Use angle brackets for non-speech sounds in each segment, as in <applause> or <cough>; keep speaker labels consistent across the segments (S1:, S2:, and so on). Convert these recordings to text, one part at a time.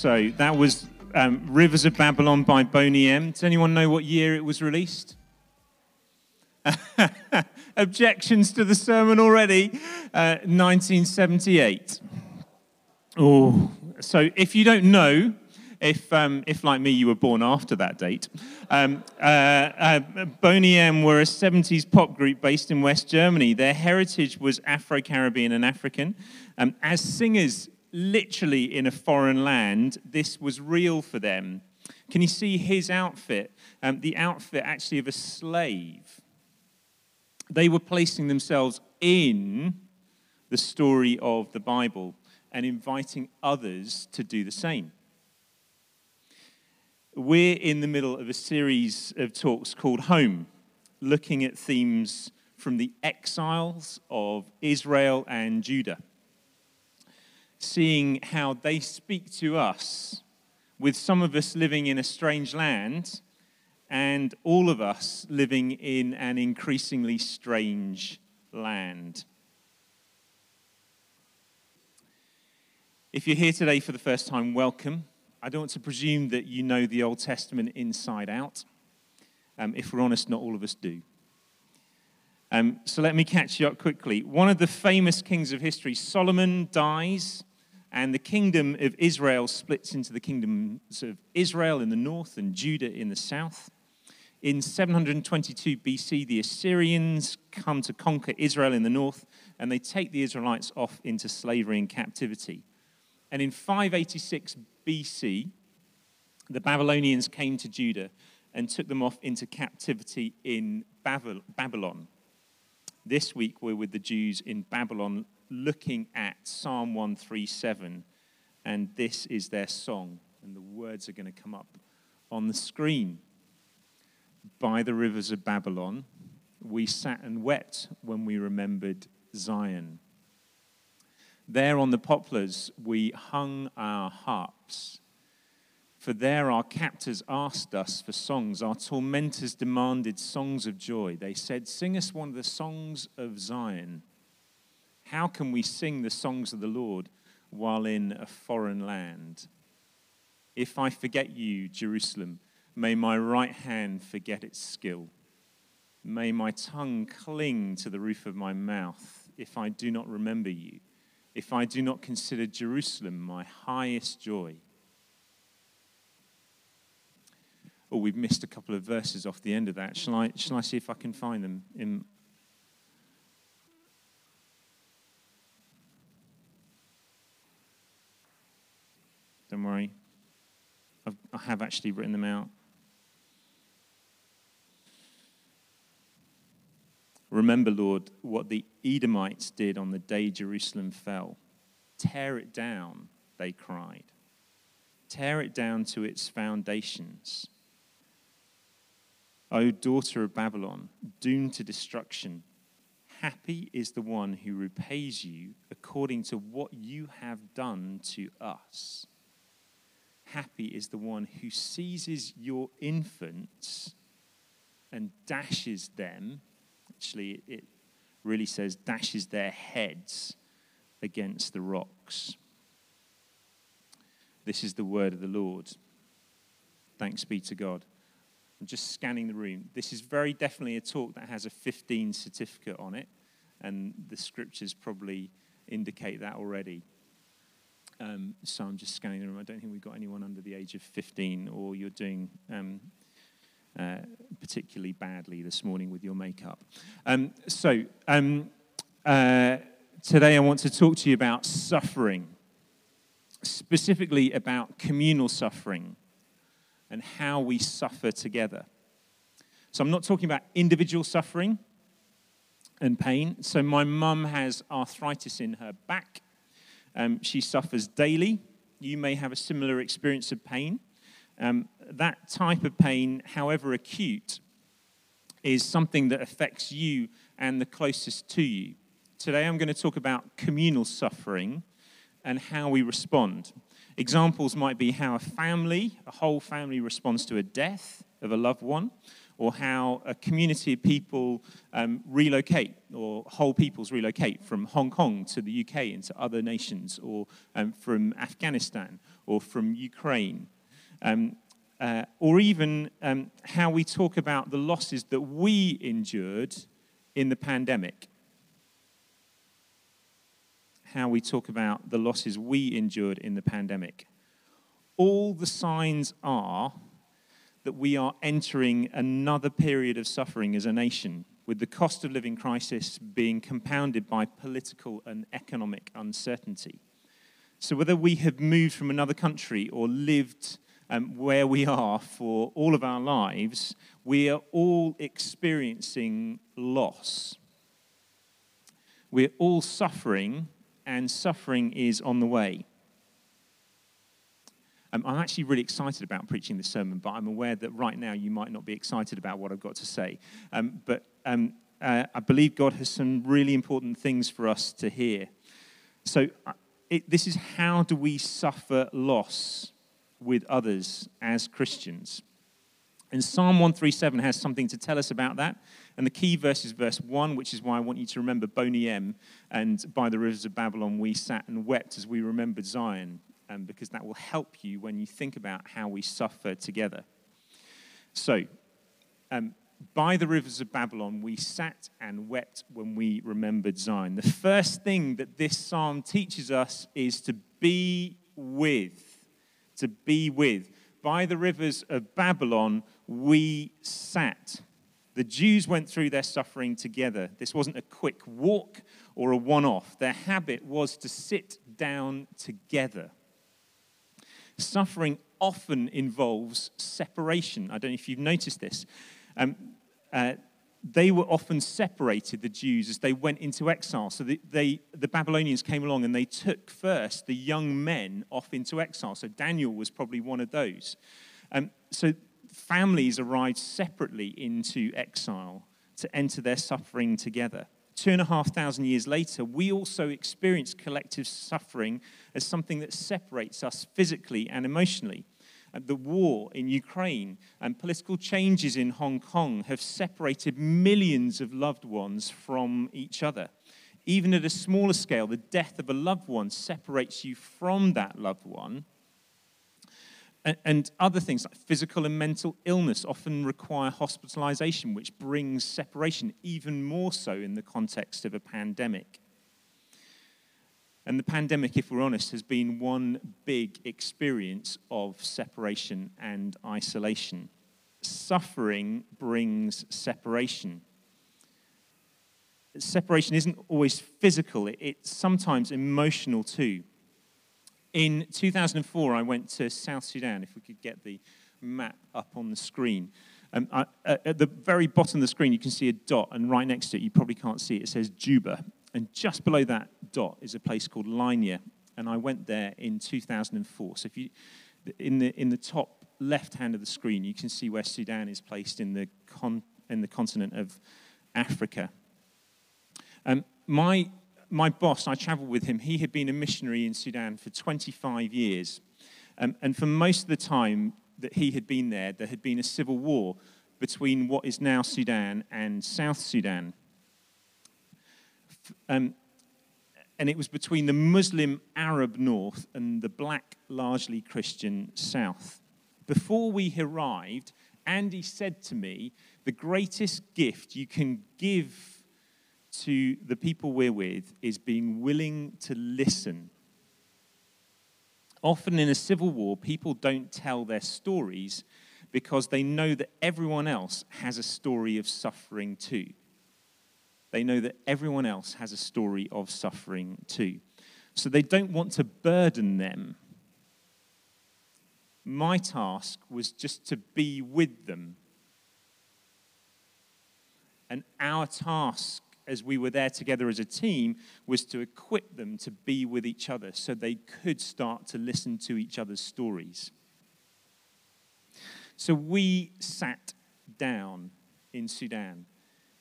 S1: So that was um, Rivers of Babylon by Boney M. Does anyone know what year it was released? <laughs> Objections to the sermon already? Uh, 1978. Oh, so if you don't know, if, um, if like me, you were born after that date, um, uh, uh, Boney M were a 70s pop group based in West Germany. Their heritage was Afro Caribbean and African. Um, as singers, literally in a foreign land, this was real for them. Can you see his outfit? Um, the outfit actually of a slave. They were placing themselves in the story of the Bible and inviting others to do the same. We're in the middle of a series of talks called Home, looking at themes from the exiles of Israel and Judah seeing how they speak to us, with some of us living in a strange land and all of us living in an increasingly strange land. If you're here today for the first time, welcome. I don't want to presume that you know the Old Testament inside out. Um, if we're honest, not all of us do. Um, so let me catch you up quickly. One of the famous kings of history, Solomon, dies and the kingdom of Israel splits into the kingdoms of Israel in the north and Judah in the south. In 722 BC, the Assyrians come to conquer Israel in the north, and they take the Israelites off into slavery and captivity. And in 586 BC, the Babylonians came to Judah and took them off into captivity in Babylon. This week, we're with the Jews in Babylon looking at Psalm 137, and this is their song, and the words are going to come up on the screen. By the rivers of Babylon, we sat and wept when we remembered Zion. There on the poplars, we hung our harps. For there our captors asked us for songs. Our tormentors demanded songs of joy. They said, Sing us one of the songs of Zion. How can we sing the songs of the Lord while in a foreign land? If I forget you, Jerusalem, may my right hand forget its skill. May my tongue cling to the roof of my mouth if I do not remember you, if I do not consider Jerusalem my highest joy. Oh, we've missed a couple of verses off the end of that. Shall I, shall I see if I can find them in Don't worry. I've, I have actually written them out. Remember, Lord, what the Edomites did on the day Jerusalem fell. Tear it down, they cried. Tear it down to its foundations. O daughter of Babylon, doomed to destruction, happy is the one who repays you according to what you have done to us. Happy is the one who seizes your infants and dashes them. Actually, it really says dashes their heads against the rocks. This is the word of the Lord. Thanks be to God. I'm just scanning the room. This is very definitely a talk that has a 15 certificate on it, and the scriptures probably indicate that already. Um, so I'm just scanning the room. I don't think we've got anyone under the age of 15, or you're doing um, uh, particularly badly this morning with your makeup. Um, so um, uh, today I want to talk to you about suffering, specifically about communal suffering and how we suffer together. So I'm not talking about individual suffering and pain. So my mum has arthritis in her back um, she suffers daily. You may have a similar experience of pain. Um, that type of pain, however acute, is something that affects you and the closest to you. Today I'm going to talk about communal suffering and how we respond. Examples might be how a family, a whole family, responds to a death of a loved one, or how a community of people um, relocate, or whole peoples relocate from Hong Kong to the UK into other nations, or um, from Afghanistan, or from Ukraine. Um, uh, or even um, how we talk about the losses that we endured in the pandemic. How we talk about the losses we endured in the pandemic. All the signs are that we are entering another period of suffering as a nation, with the cost of living crisis being compounded by political and economic uncertainty. So, whether we have moved from another country or lived um, where we are for all of our lives, we are all experiencing loss. We're all suffering, and suffering is on the way. Um, I'm actually really excited about preaching this sermon, but I'm aware that right now you might not be excited about what I've got to say. Um, but um, uh, I believe God has some really important things for us to hear. So, uh, it, this is how do we suffer loss with others as Christians? And Psalm 137 has something to tell us about that. And the key verse is verse 1, which is why I want you to remember Boney M. And by the rivers of Babylon, we sat and wept as we remembered Zion um, because that will help you when you think about how we suffer together. So, um, by the rivers of Babylon, we sat and wept when we remembered Zion. The first thing that this psalm teaches us is to be with. To be with. By the rivers of Babylon, we sat. The Jews went through their suffering together. This wasn't a quick walk or a one off. Their habit was to sit down together. Suffering often involves separation. I don't know if you've noticed this. Um, uh, they were often separated, the Jews, as they went into exile. So the, they, the Babylonians came along and they took first the young men off into exile. So Daniel was probably one of those. Um, so families arrived separately into exile to enter their suffering together two and a half thousand years later, we also experience collective suffering as something that separates us physically and emotionally. The war in Ukraine and political changes in Hong Kong have separated millions of loved ones from each other. Even at a smaller scale, the death of a loved one separates you from that loved one and other things like physical and mental illness often require hospitalization, which brings separation, even more so in the context of a pandemic. And the pandemic, if we're honest, has been one big experience of separation and isolation. Suffering brings separation. Separation isn't always physical, it's sometimes emotional too. In 2004, I went to South Sudan, if we could get the map up on the screen. Um, I, uh, at the very bottom of the screen, you can see a dot, and right next to it, you probably can't see it, it says Juba. And just below that dot is a place called Lainya, and I went there in 2004. So if you, in the, in the top left hand of the screen, you can see where Sudan is placed in the, con, in the continent of Africa. Um, my my boss, I traveled with him, he had been a missionary in Sudan for 25 years. Um, and for most of the time that he had been there, there had been a civil war between what is now Sudan and South Sudan. Um, and it was between the Muslim Arab north and the black, largely Christian south. Before we arrived, Andy said to me, The greatest gift you can give to the people we're with is being willing to listen. Often in a civil war, people don't tell their stories because they know that everyone else has a story of suffering too. They know that everyone else has a story of suffering too. So they don't want to burden them. My task was just to be with them. And our task as we were there together as a team was to equip them to be with each other so they could start to listen to each other's stories. So we sat down in Sudan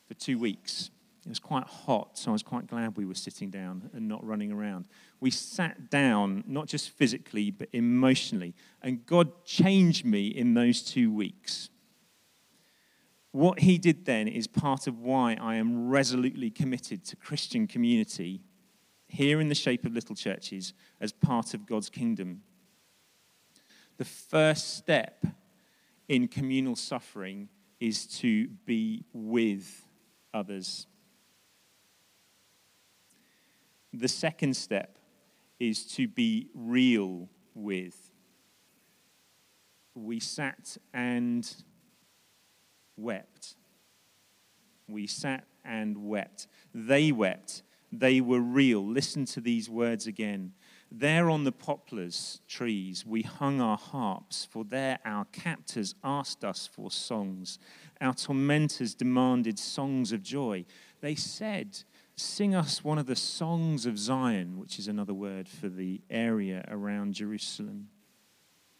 S1: for two weeks. It was quite hot, so I was quite glad we were sitting down and not running around. We sat down, not just physically, but emotionally. And God changed me in those two weeks. What He did then is part of why I am resolutely committed to Christian community here in the shape of little churches as part of God's kingdom. The first step in communal suffering is to be with others. The second step is to be real with. We sat and wept. We sat and wept. They wept. They were real. Listen to these words again. There on the poplars trees we hung our harps, for there our captors asked us for songs. Our tormentors demanded songs of joy. They said, Sing us one of the songs of Zion, which is another word for the area around Jerusalem.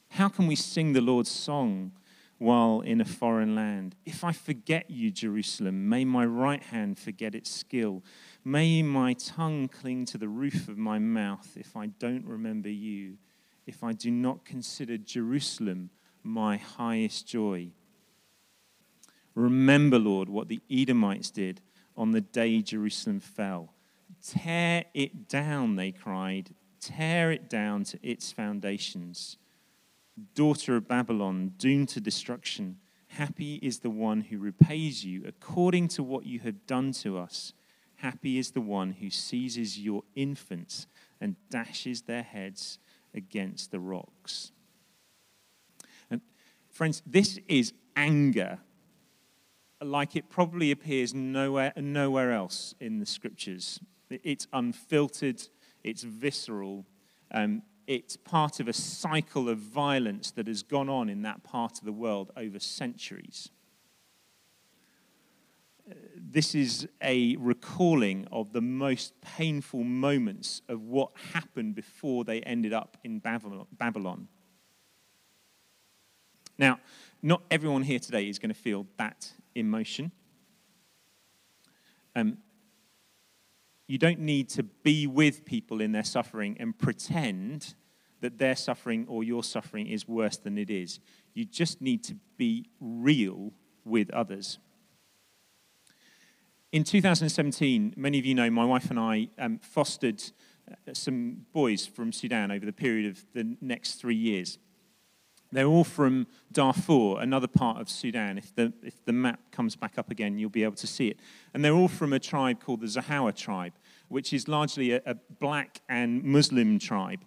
S1: How can we sing the Lord's song while in a foreign land? If I forget you, Jerusalem, may my right hand forget its skill. May my tongue cling to the roof of my mouth if I don't remember you, if I do not consider Jerusalem my highest joy. Remember, Lord, what the Edomites did on the day Jerusalem fell. Tear it down, they cried. Tear it down to its foundations. Daughter of Babylon, doomed to destruction, happy is the one who repays you according to what you have done to us. Happy is the one who seizes your infants and dashes their heads against the rocks. And friends, this is anger like it probably appears nowhere, nowhere else in the scriptures. It's unfiltered, it's visceral, um, it's part of a cycle of violence that has gone on in that part of the world over centuries. This is a recalling of the most painful moments of what happened before they ended up in Babylon. Now, not everyone here today is going to feel that emotion. Um, you don't need to be with people in their suffering and pretend that their suffering or your suffering is worse than it is. You just need to be real with others. In 2017, many of you know my wife and I um, fostered uh, some boys from Sudan over the period of the next three years. They're all from Darfur, another part of Sudan. If the, if the map comes back up again, you'll be able to see it. And they're all from a tribe called the Zaghawa tribe, which is largely a, a black and Muslim tribe.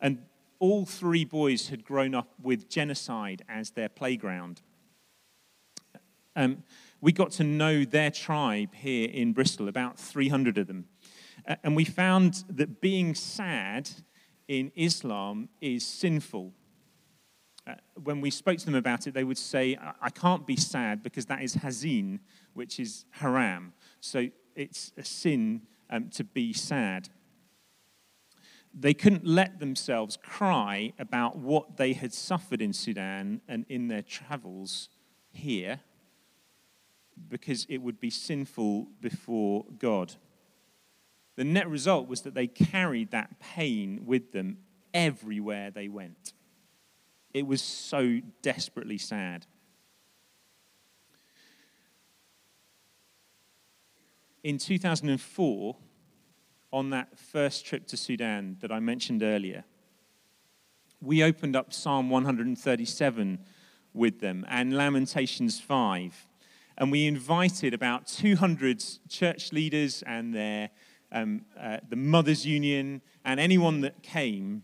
S1: And all three boys had grown up with genocide as their playground. Um, we got to know their tribe here in Bristol, about 300 of them. and we found that being sad in Islam is sinful uh, when we spoke to them about it, they would say, I can't be sad because that is hazin, which is haram. So it's a sin um, to be sad. They couldn't let themselves cry about what they had suffered in Sudan and in their travels here because it would be sinful before God. The net result was that they carried that pain with them everywhere they went. It was so desperately sad. In 2004, on that first trip to Sudan that I mentioned earlier, we opened up Psalm 137 with them and Lamentations 5. And we invited about 200 church leaders and their, um, uh, the Mothers Union and anyone that came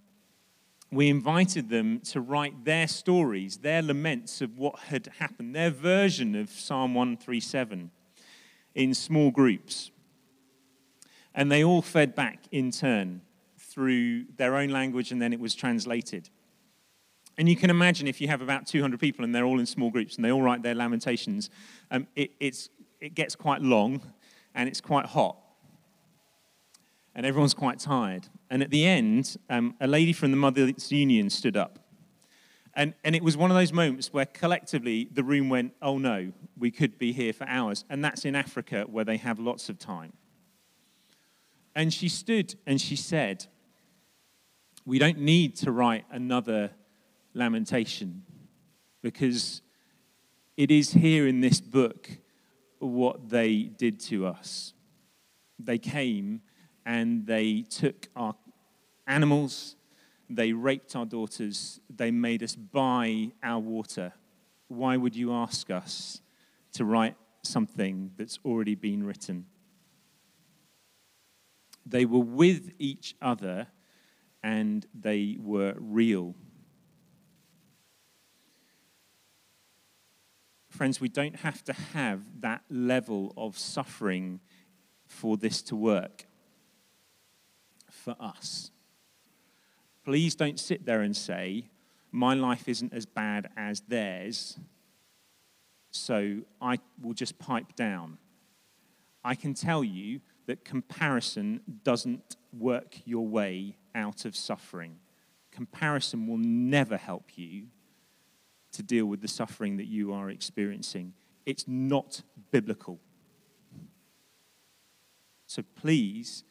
S1: we invited them to write their stories, their laments of what had happened, their version of Psalm 137 in small groups. And they all fed back in turn through their own language, and then it was translated. And you can imagine if you have about 200 people and they're all in small groups and they all write their lamentations, um, it, it gets quite long and it's quite hot and everyone's quite tired. And at the end, um, a lady from the Mothers Union stood up. And, and it was one of those moments where collectively the room went, oh no, we could be here for hours. And that's in Africa where they have lots of time. And she stood and she said, We don't need to write another lamentation because it is here in this book what they did to us. They came and they took our animals, they raped our daughters, they made us buy our water. Why would you ask us to write something that's already been written? They were with each other and they were real. Friends, we don't have to have that level of suffering for this to work for us. Please don't sit there and say, My life isn't as bad as theirs, so I will just pipe down. I can tell you that comparison doesn't work your way out of suffering. Comparison will never help you to deal with the suffering that you are experiencing. It's not biblical. So please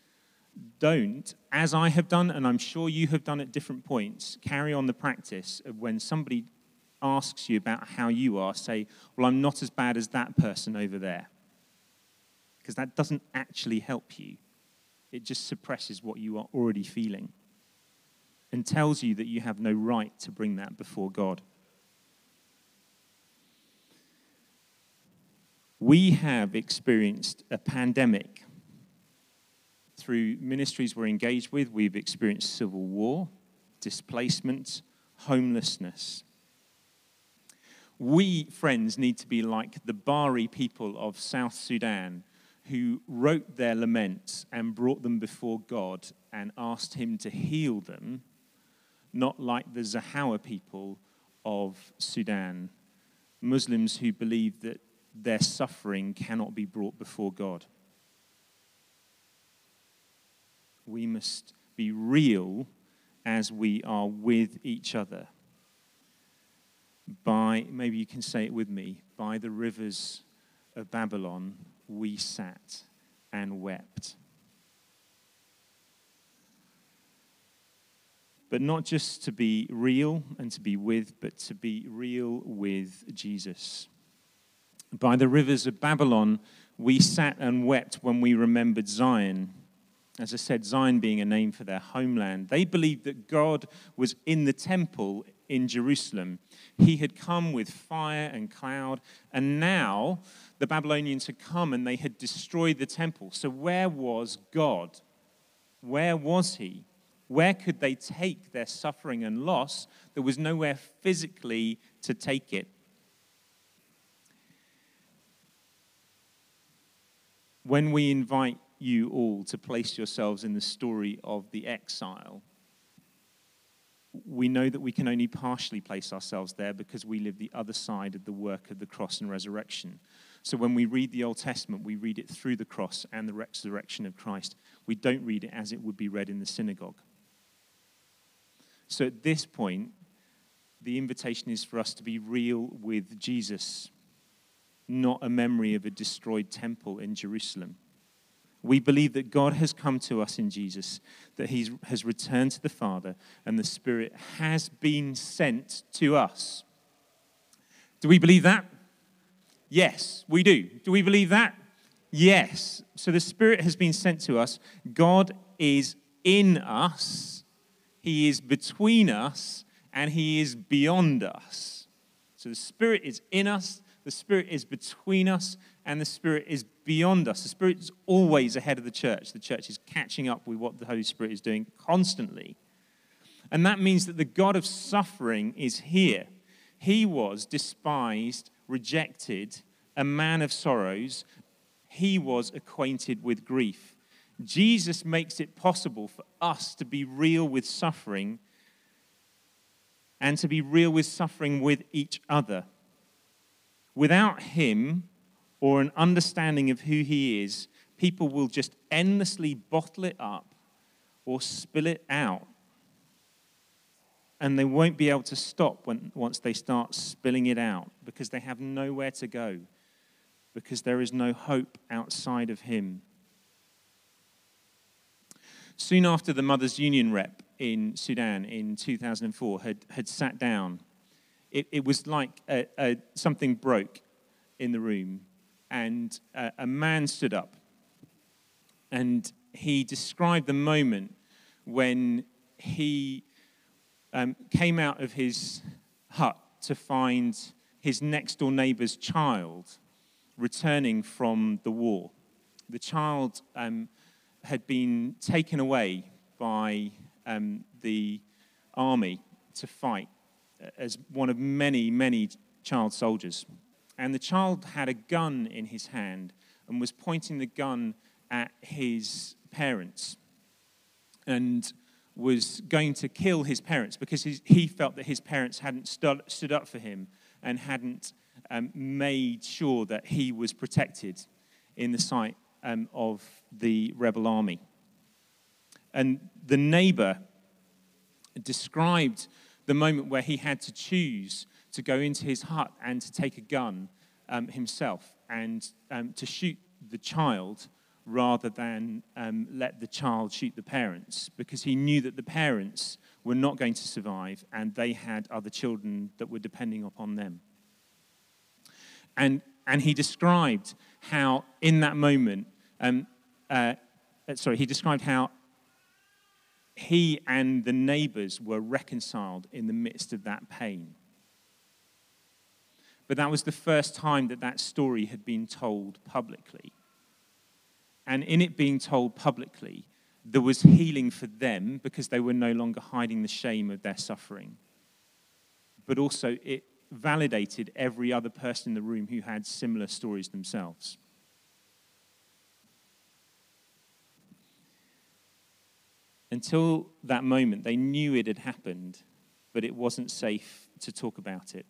S1: don't, as I have done, and I'm sure you have done at different points, carry on the practice of when somebody asks you about how you are, say, Well, I'm not as bad as that person over there because that doesn't actually help you. It just suppresses what you are already feeling and tells you that you have no right to bring that before God. We have experienced a pandemic through ministries we're engaged with. We've experienced civil war, displacement, homelessness. We, friends, need to be like the Bari people of South Sudan who wrote their laments and brought them before God and asked Him to heal them, not like the Zaghawa people of Sudan, Muslims who believe that their suffering cannot be brought before God. We must be real as we are with each other. By, maybe you can say it with me, by the rivers of Babylon, we sat and wept. But not just to be real and to be with, but to be real with Jesus. By the rivers of Babylon, we sat and wept when we remembered Zion. As I said, Zion being a name for their homeland. They believed that God was in the temple in Jerusalem. He had come with fire and cloud, and now the Babylonians had come and they had destroyed the temple. So, where was God? Where was He? Where could they take their suffering and loss? There was nowhere physically to take it. When we invite you all to place yourselves in the story of the exile, we know that we can only partially place ourselves there because we live the other side of the work of the cross and resurrection. So when we read the Old Testament, we read it through the cross and the resurrection of Christ. We don't read it as it would be read in the synagogue. So at this point, the invitation is for us to be real with Jesus, not a memory of a destroyed temple in Jerusalem. We believe that God has come to us in Jesus, that He has returned to the Father, and the Spirit has been sent to us. Do we believe that? Yes, we do. Do we believe that? Yes. So the Spirit has been sent to us. God is in us, He is between us, and He is beyond us. So the Spirit is in us, the Spirit is between us, and the Spirit is beyond us. The Spirit is always ahead of the church. The church is catching up with what the Holy Spirit is doing constantly. And that means that the God of suffering is here. He was despised, rejected, a man of sorrows. He was acquainted with grief. Jesus makes it possible for us to be real with suffering and to be real with suffering with each other. Without Him, or an understanding of who he is, people will just endlessly bottle it up or spill it out. and they won't be able to stop when, once they start spilling it out because they have nowhere to go, because there is no hope outside of Him. Soon after the Mothers Union rep in Sudan in 2004 had, had sat down, it, it was like a, a, something broke in the room, and a, a man stood up and he described the moment when he um, came out of his hut to find his next door neighbor's child returning from the war. The child um, had been taken away by um, the army to fight as one of many, many child soldiers. And the child had a gun in his hand and was pointing the gun at his parents and was going to kill his parents because he felt that his parents hadn't stood, up for him and hadn't um, made sure that he was protected in the sight um, of the rebel army. And the neighbor described the moment where he had to choose to go into his hut and to take a gun um, himself and um, to shoot the child rather than um, let the child shoot the parents because he knew that the parents were not going to survive and they had other children that were depending upon them. And, and he described how, in that moment, um, uh, sorry, he described how he and the neighbors were reconciled in the midst of that pain. But that was the first time that that story had been told publicly. And in it being told publicly, there was healing for them because they were no longer hiding the shame of their suffering. But also, it validated every other person in the room who had similar stories themselves. Until that moment, they knew it had happened, but it wasn't safe to talk about it.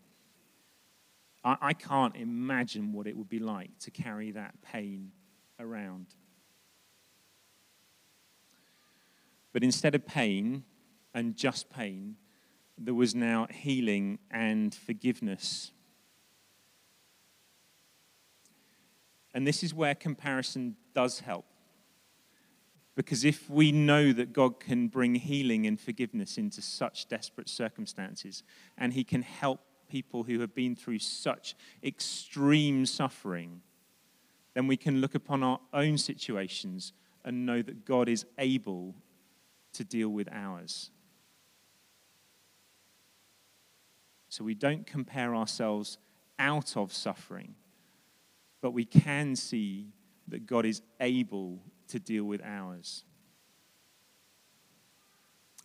S1: I, I can't imagine what it would be like to carry that pain around. But instead of pain and just pain, there was now healing and forgiveness. And this is where comparison does help. Because if we know that God can bring healing and forgiveness into such desperate circumstances, and He can help people who have been through such extreme suffering, then we can look upon our own situations and know that God is able to deal with ours. So we don't compare ourselves out of suffering, but we can see that God is able to deal with ours.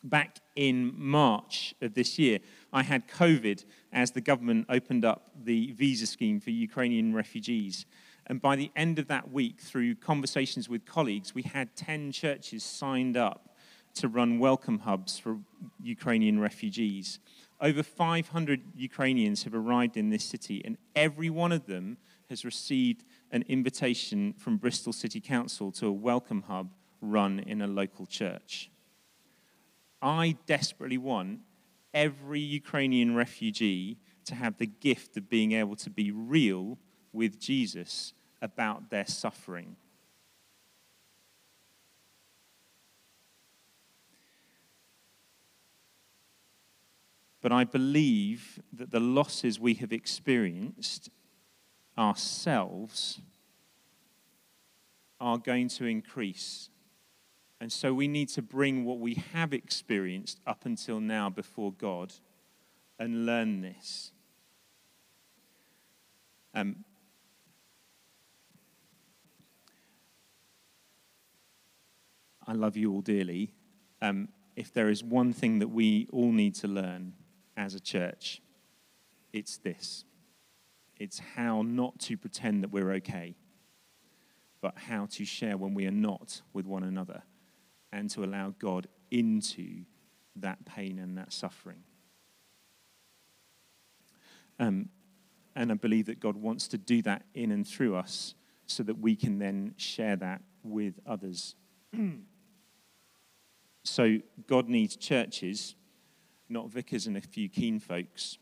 S1: Back in March of this year, I had COVID as the government opened up the visa scheme for Ukrainian refugees. And by the end of that week, through conversations with colleagues, we had 10 churches signed up to run welcome hubs for Ukrainian refugees. Over 500 Ukrainians have arrived in this city, and every one of them has received an invitation from Bristol City Council to a welcome hub run in a local church. I desperately want every Ukrainian refugee to have the gift of being able to be real with Jesus about their suffering But I believe that the losses we have experienced ourselves are going to increase. And so we need to bring what we have experienced up until now before God and learn this. Um, I love you all dearly. Um, if there is one thing that we all need to learn, as a church, it's this it's how not to pretend that we're okay, but how to share when we are not with one another and to allow God into that pain and that suffering. Um, and I believe that God wants to do that in and through us so that we can then share that with others. <clears throat> so God needs churches not vicars and a few keen folks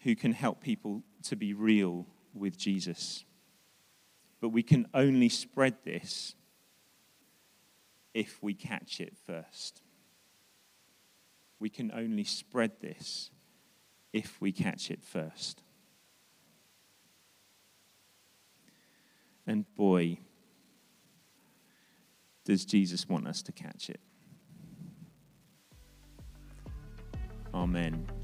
S1: who can help people to be real with Jesus. But we can only spread this if we catch it first. We can only spread this if we catch it first. And boy, does Jesus want us to catch it. Amen.